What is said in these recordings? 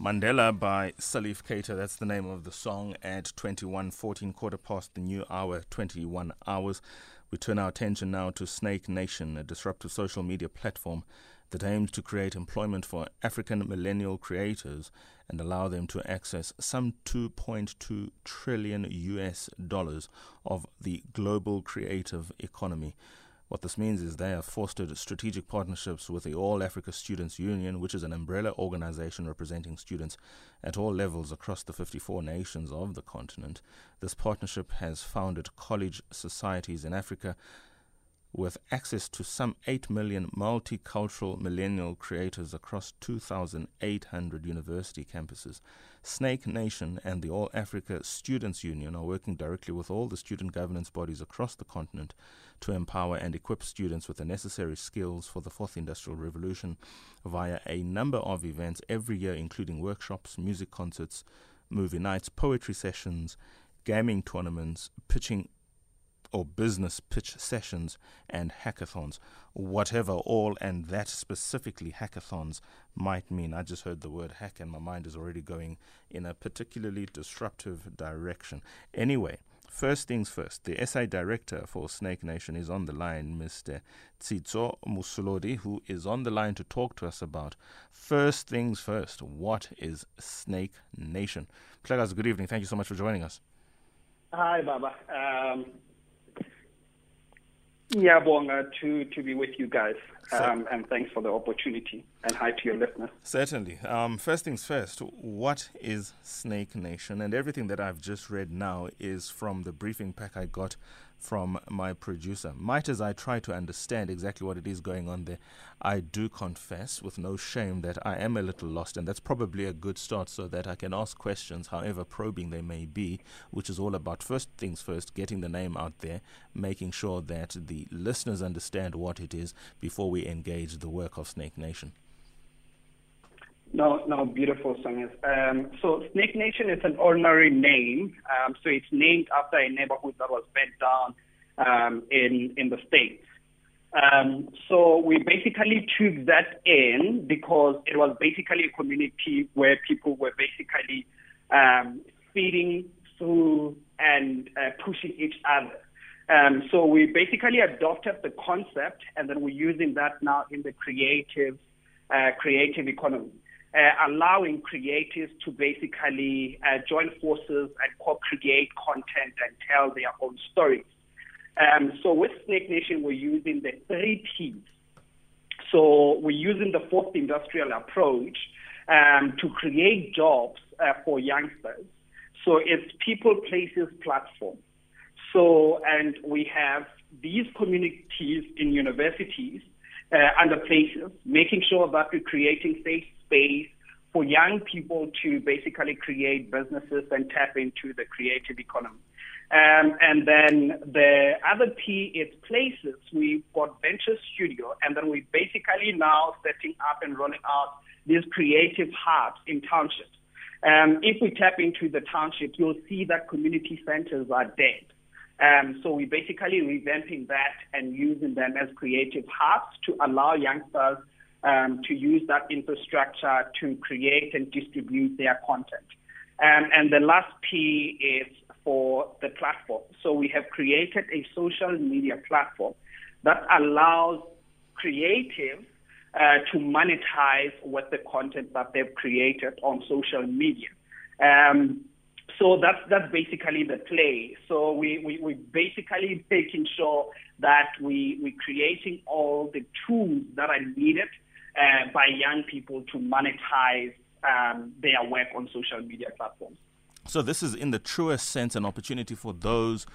Mandela by Salif Keita. That's the name of the song at 21:14, quarter past the new hour, 21 hours. We turn our attention now to Snake Nation, a disruptive social media platform that aims to create employment for African millennial creators and allow them to access some 2.2 trillion US dollars of the global creative economy. What this means is they have fostered strategic partnerships with the All Africa Students Union, which is an umbrella organization representing students at all levels across the 54 nations of the continent. This partnership has founded college societies in Africa with access to some 8 million multicultural millennial creators across 2,800 university campuses. Snake Nation and the All Africa Students Union are working directly with all the student governance bodies across the continent to empower and equip students with the necessary skills for the fourth industrial revolution via a number of events every year, including workshops, music concerts, movie nights, poetry sessions, gaming tournaments, pitching or business pitch sessions and hackathons, whatever all and that specifically hackathons might mean. I just heard the word hack and my mind is already going in a particularly disruptive direction. Anyway, First things first, the SA director for Snake Nation is on the line, Mr. Tshitso Mosolodi, who is on the line to talk to us about first things first. What is Snake Nation? Plegas, good evening. Thank you so much for joining us. Hi, Baba. Um, Ngiyabonga to, to be with you guys, um, and thanks for the opportunity, and hi to your listeners. Certainly. Um, first things first, what is Snake Nation? And everything that I've just read now is from the briefing pack I got from my producer. Might as I try to understand exactly what it is going on there, I do confess with no shame that I am a little lost, and that's probably a good start so that I can ask questions, however probing they may be, which is all about first things first, getting the name out there, making sure that the listeners understand what it is before we engage the work of Snake Nation. No, no, beautiful songs. Um, so Snake Nation is an ordinary name. Um, so it's named after a neighborhood that was burnt down um, in in the states. Um, so we basically took that in because it was basically a community where people were basically um, feeding through and uh, pushing each other. Um, so we basically adopted the concept, and then we're using that now in the creative uh, creative economy uh, allowing creatives to basically uh, join forces and co-create content and tell their own stories. Um, so with Snake Nation, we're using the three T's. So we're using the fourth industrial approach um, to create jobs uh, for youngsters. So it's people, places, platform. So, and we have these communities in universities uh, the places, making sure that we're creating safe space for young people to basically create businesses and tap into the creative economy. Um, and then the other P is places. We've got Venture Studio, and then we're basically now setting up and rolling out these creative hubs in townships. Um, if we tap into the townships, you'll see that community centers are dead. Um, so we're basically revamping that and using them as creative hubs to allow youngsters um, to use that infrastructure to create and distribute their content. Um, and the last P is for the platform. So we have created a social media platform that allows creatives uh, to monetize with the content that they've created on social media. Um, so that's that's basically the play. So we we we basically making sure that we we creating all the tools that are needed uh, by young people to monetize um, their work on social media platforms. So, this is in the truest sense an opportunity for those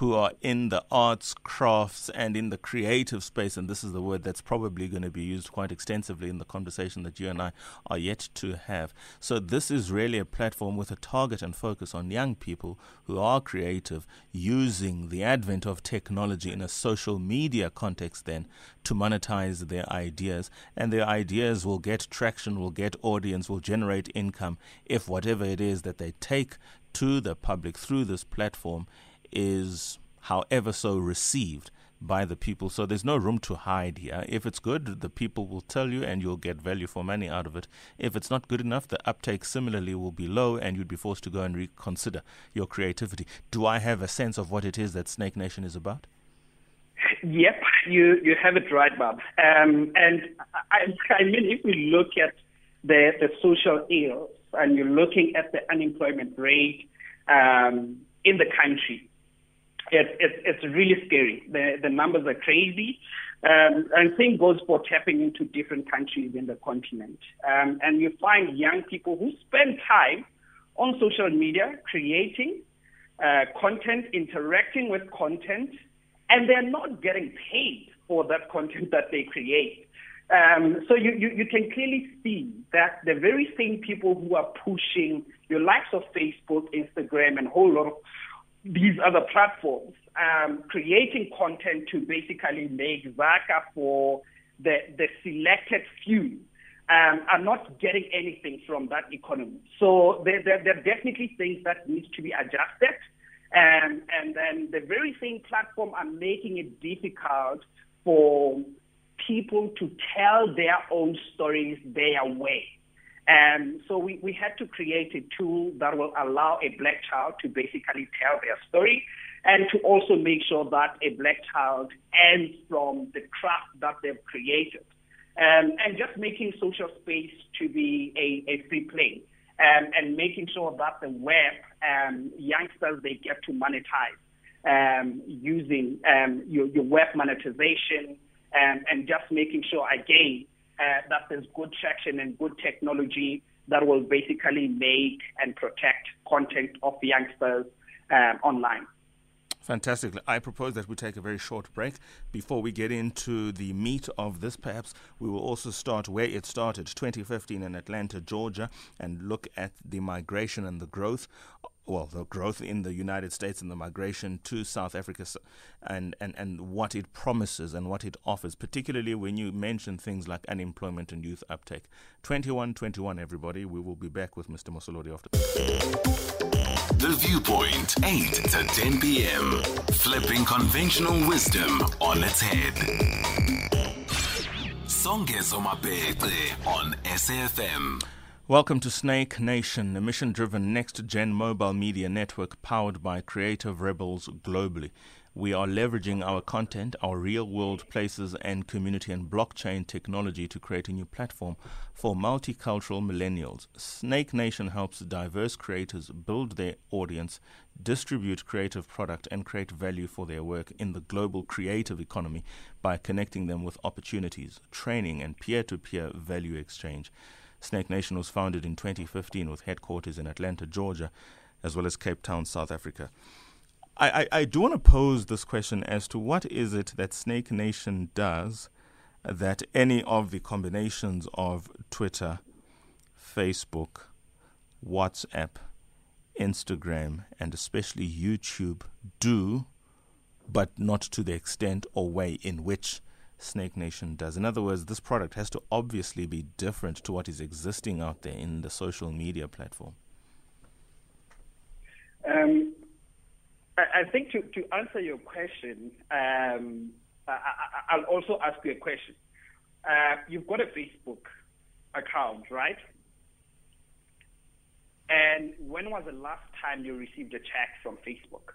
who are in the arts, crafts, and in the creative space. And this is the word that's probably going to be used quite extensively in the conversation that you and I are yet to have. So, this is really a platform with a target and focus on young people who are creative using the advent of technology in a social media context, then to monetize their ideas. And their ideas will get traction, will get audience, will generate income if whatever it is that they take to the public through this platform is, however so received, by the people. So there's no room to hide here. If it's good, the people will tell you and you'll get value for money out of it. If it's not good enough, the uptake similarly will be low and you'd be forced to go and reconsider your creativity. Do I have a sense of what it is that Snake Nation is about? Yep, you, you have it right, Bob. Um, and I, I mean, if we look at the, the social ills and you're looking at the unemployment rate um, in the country, it, it, it's really scary. The, the numbers are crazy. Um, and same goes for tapping into different countries in the continent. Um, and you find young people who spend time on social media creating uh, content, interacting with content, and they're not getting paid for that content that they create. Um, so you, you, you, can clearly see that the very same people who are pushing your likes of Facebook, Instagram, and whole lot of these other platforms, um, creating content to basically make Zaka for the, the selected few, um, are not getting anything from that economy. So there, there, there are definitely things that need to be adjusted. Um, and then the very same platform are making it difficult for people to tell their own stories their way. And so we, we had to create a tool that will allow a black child to basically tell their story and to also make sure that a black child earns from the craft that they've created. Um, and just making social space to be a, a free play um, and making sure that the web um, youngsters they get to monetize um, using um, your, your web monetization and, and just making sure again uh, that there's good traction and good technology that will basically make and protect content of youngsters um, online. Fantastic. I propose that we take a very short break. Before we get into the meat of this, perhaps we will also start where it started, 2015 in Atlanta, Georgia, and look at the migration and the growth well, the growth in the United States and the migration to South Africa and, and, and what it promises and what it offers, particularly when you mention things like unemployment and youth uptake. 2121, everybody. We will be back with Mr. Mosolodi after. The Viewpoint, 8 to 10 p.m. Flipping conventional wisdom on its head. Songezo Mapete on SAFM. Welcome to Snake Nation, a mission driven next gen mobile media network powered by creative rebels globally. We are leveraging our content, our real world places, and community and blockchain technology to create a new platform for multicultural millennials. Snake Nation helps diverse creators build their audience, distribute creative product, and create value for their work in the global creative economy by connecting them with opportunities, training, and peer to peer value exchange. Snake Nation was founded in 2015 with headquarters in Atlanta, Georgia, as well as Cape Town, South Africa. I, I, I do want to pose this question as to what is it that Snake Nation does that any of the combinations of Twitter, Facebook, WhatsApp, Instagram, and especially YouTube do, but not to the extent or way in which Snake Nation does. In other words, this product has to obviously be different to what is existing out there in the social media platform. Um, I, I, think to, to answer your question, um, I, will also ask you a question. Uh, you've got a Facebook account, right? And when was the last time you received a check from Facebook?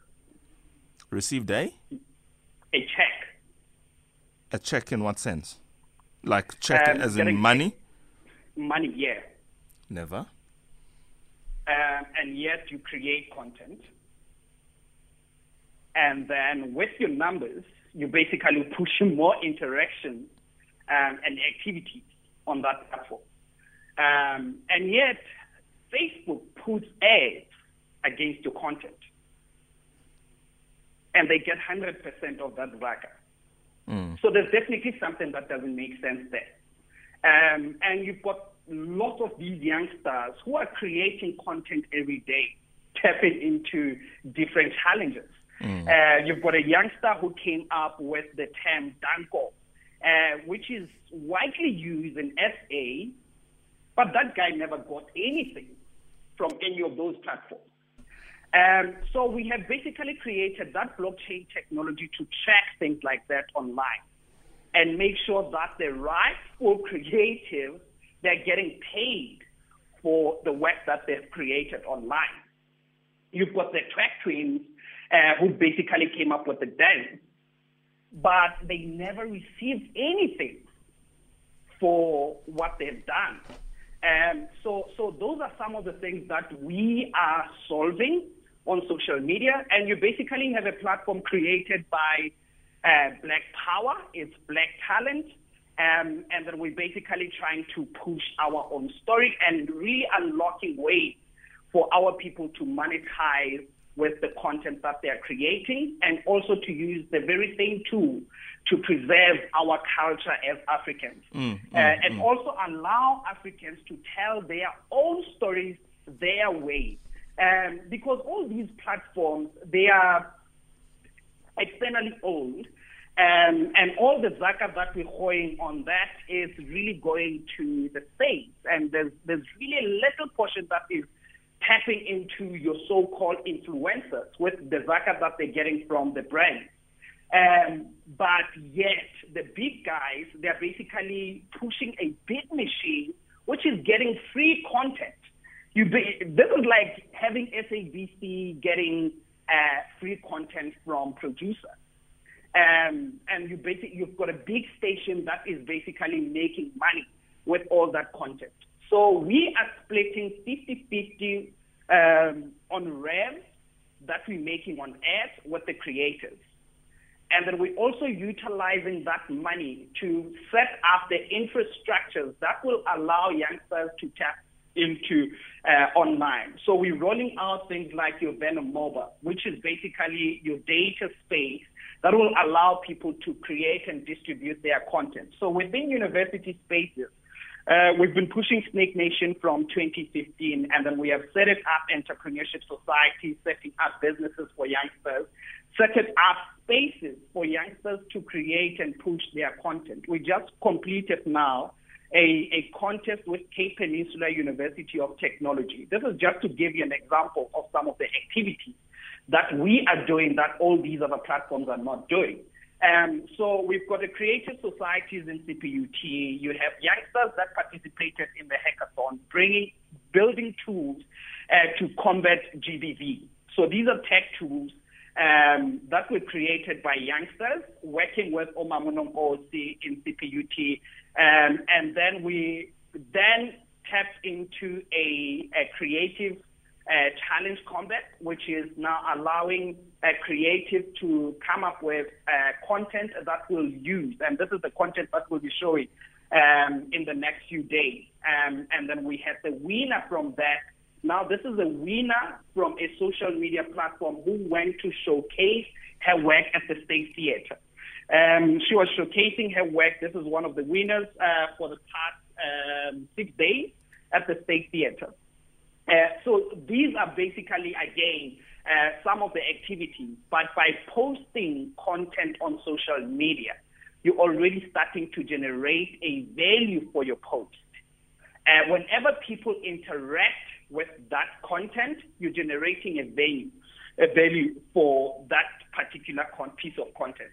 Received a? A check. A check in what sense? Like check um, as in money? Money, yeah. Never. Um, and yet you create content. And then with your numbers, you basically push more interaction um, and activity on that platform. Um, and yet, Facebook puts ads against your content. And they get 100% of that Zaka. Mm. So there's definitely something that doesn't make sense there. Um, and you've got lots of these youngsters who are creating content every day, tapping into different challenges. Mm. Uh, you've got a youngster who came up with the term Danko, uh, which is widely used in SA, but that guy never got anything from any of those platforms. Um, so we have basically created that blockchain technology to track things like that online and make sure that the rightful creatives they're getting paid for the work that they've created online. You've got the track twins uh, who basically came up with the dance, but they never received anything for what they've done. Um, so, so those are some of the things that we are solving on social media, and you basically have a platform created by uh, Black Power, it's Black Talent, um, and then we're basically trying to push our own story and really unlocking ways for our people to monetize with the content that they're creating and also to use the very same tool to preserve our culture as Africans. Mm, mm, uh, and mm. also allow Africans to tell their own stories their way. Um, because all these platforms, they are externally owned. Um, and all the zakat that we're holding on that is really going to the states. And there's, there's really a little portion that is tapping into your so-called influencers with the zakat that they're getting from the brands. Um, but yet, the big guys, they're basically pushing a big machine, which is getting free content. You be, this is like having SABC getting uh, free content from producers. Um, and you basically, you've got a big station that is basically making money with all that content. So we are splitting 50-50 um, on revs that we're making on ads with the creators. And then we're also utilizing that money to set up the infrastructures that will allow youngsters to tap into uh, online. So we're rolling out things like your Venom Mobile, which is basically your data space that will allow people to create and distribute their content. So within university spaces, uh, we've been pushing Snake Nation from 2015, and then we have set it up entrepreneurship society, setting up businesses for youngsters, set up spaces for youngsters to create and push their content. We just completed now a, a contest with Cape Peninsula University of Technology. This is just to give you an example of some of the activities that we are doing that all these other platforms are not doing. Um, so we've got the creative societies in CPUT. You have youngsters that participated in the hackathon, bringing building tools uh, to combat GBV. So these are tech tools um, that were created by youngsters working with Omamunonkosi in CPUT. Um, and then we then tapped into a, a creative uh, challenge combat, which is now allowing a creative to come up with uh, content that we'll use, and this is the content that we'll be showing um, in the next few days. Um, and then we have the winner from that. Now, this is a winner from a social media platform who went to showcase her work at the State Theatre. Um, she was showcasing her work. This is one of the winners uh, for the past um, six days at the State Theatre. Uh, so these are basically, again, uh, some of the activities. But by posting content on social media, you're already starting to generate a value for your post. Uh, whenever people interact with that content, you're generating a value, a value for that particular con- piece of content.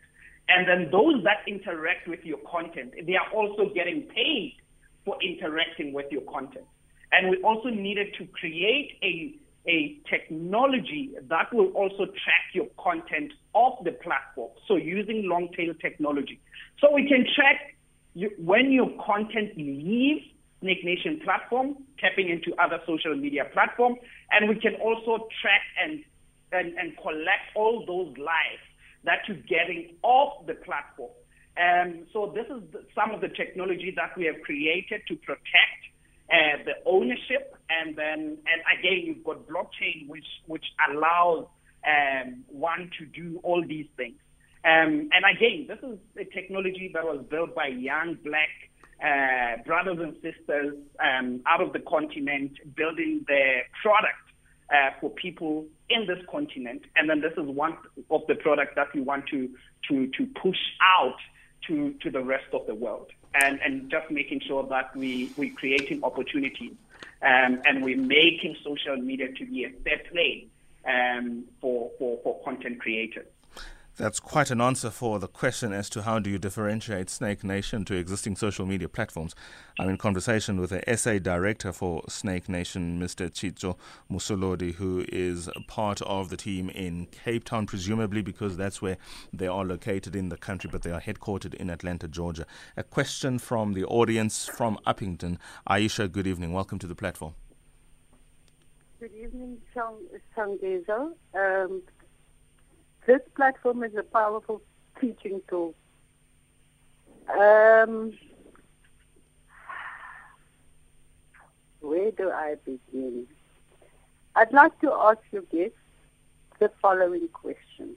And then those that interact with your content, they are also getting paid for interacting with your content. And we also needed to create a, a technology that will also track your content off the platform. So using long tail technology. So we can track you, when your content leaves Snake Nation platform, tapping into other social media platforms, and we can also track and, and, and collect all those lives that you're getting off the platform. Um, so this is the, some of the technology that we have created to protect uh, the ownership, and then and again you've got blockchain, which which allows um, one to do all these things. Um, and again, this is a technology that was built by young black uh, brothers and sisters um, out of the continent, building their product uh, for people in this continent. And then this is one of the products that we want to to to push out to to the rest of the world and, and just making sure that we, we're creating opportunities um, and we're making social media to be a fair play um, for, for, for content creators. That's quite an answer for the question as to how do you differentiate Snake Nation to existing social media platforms. I'm in conversation with the SA director for Snake Nation, Mr. Tshitso Mosolodi, who is part of the team in Cape Town, presumably because that's where they are located in the country, but they are headquartered in Atlanta, Georgia. A question from the audience from Upington. Aisha, good evening. Welcome to the platform. Good evening, Songezo. Um, this platform is a powerful teaching tool. Um, where do I begin? I'd like to ask your guest the following questions.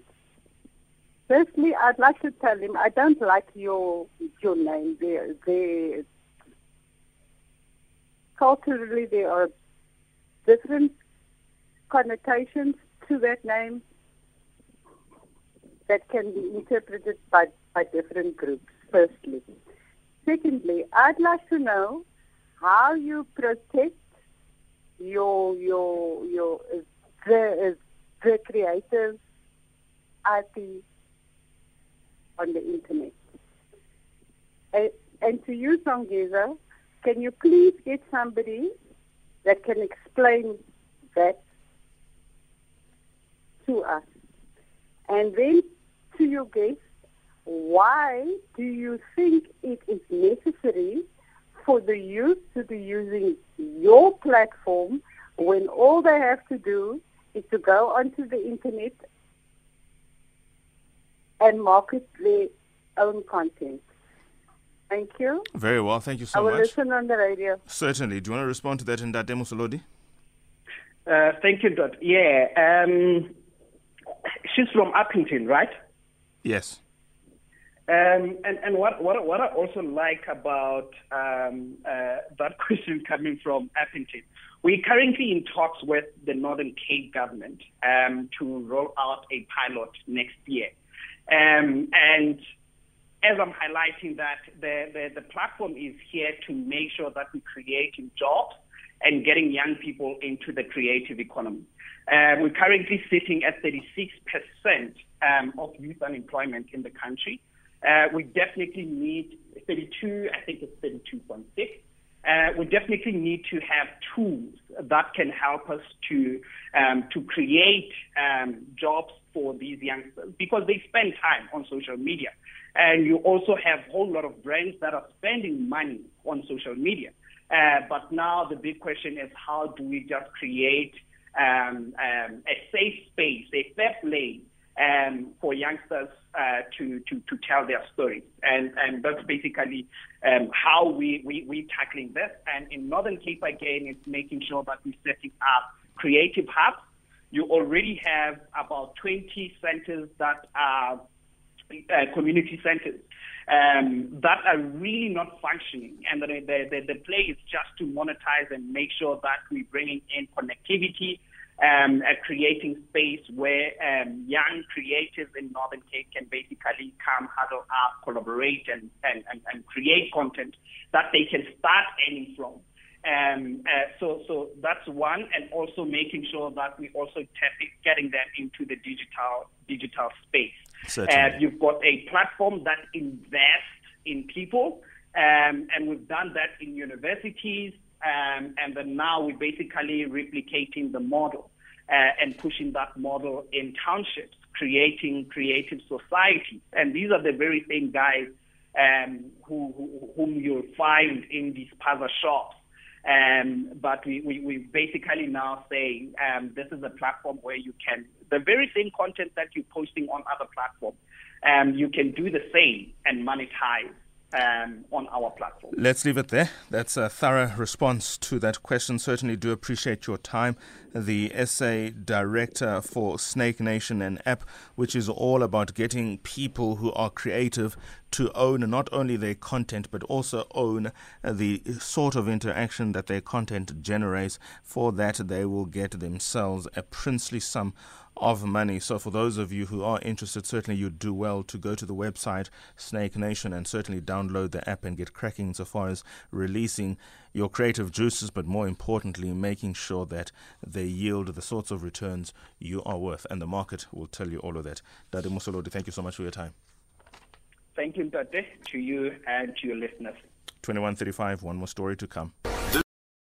Firstly, I'd like to tell him I don't like your your name. There, there. Culturally, there are different connotations to that name that can be interpreted by, by different groups, firstly. Secondly, I'd like to know how you protect your your your uh, the, uh, the creative IP on the internet. And, and to you, Songezo, can you please get somebody that can explain that to us? And then to your guest, why do you think it is necessary for the youth to be using your platform when all they have to do is to go onto the internet and market their own content? Thank you. Very well. Thank you so much. I will much. listen on the radio. Certainly. Do you want to respond to that in Ndate Mosolodi? Uh, thank you, Dot. Yeah. Um, she's from Upington, right? Yes. Um, and and what, what what I also like about um, uh, that question coming from Upington, we're currently in talks with the Northern Cape government um, to roll out a pilot next year. Um, and as I'm highlighting that, the, the, the platform is here to make sure that we're creating jobs and getting young people into the creative economy. Uh, we're currently sitting at 36% um, of youth unemployment in the country. Uh, we definitely need 32, I think it's 32.6. Uh, we definitely need to have tools that can help us to um, to create um, jobs for these youngsters because they spend time on social media, and you also have a whole lot of brands that are spending money on social media. Uh, but now the big question is how do we just create um, um, a safe space, a fair lane um, for youngsters uh, to, to, to tell their stories. And, and that's basically um, how we, we, we're tackling this. And in Northern Cape, again, it's making sure that we're setting up creative hubs. You already have about 20 centers that are uh, community centers um, that are really not functioning. And the, the, the, the play is just to monetize and make sure that we're bringing in connectivity um, uh, creating space where um, young creatives in Northern Cape can basically come, huddle up, collaborate, and, and, and, and create content that they can start earning from. Um, uh, so, so that's one, and also making sure that we also tap getting them into the digital digital space. Uh, you've got a platform that invests in people, um, and we've done that in universities, um, and then now we're basically replicating the model uh, and pushing that model in townships, creating creative societies. And these are the very same guys um, who, who, whom you'll find in these puzzle shops. Um, but we, we, we basically now say um, this is a platform where you can, the very same content that you're posting on other platforms, um, you can do the same and monetize um, on our platform. Let's leave it there. That's a thorough response to that question. Certainly do appreciate your time. The SA director for Snake Nation, an app which is all about getting people who are creative to own not only their content but also own the sort of interaction that their content generates. For that, they will get themselves a princely sum of money. So, for those of you who are interested, certainly you'd do well to go to the website Snake Nation and certainly download the app and get cracking so far as releasing your creative juices, but more importantly, making sure that they yield the sorts of returns you are worth. And the market will tell you all of that. Dade Mosolodi, thank you so much for your time. Thank you, Tate, to you and to your listeners. 2135, one more story to come.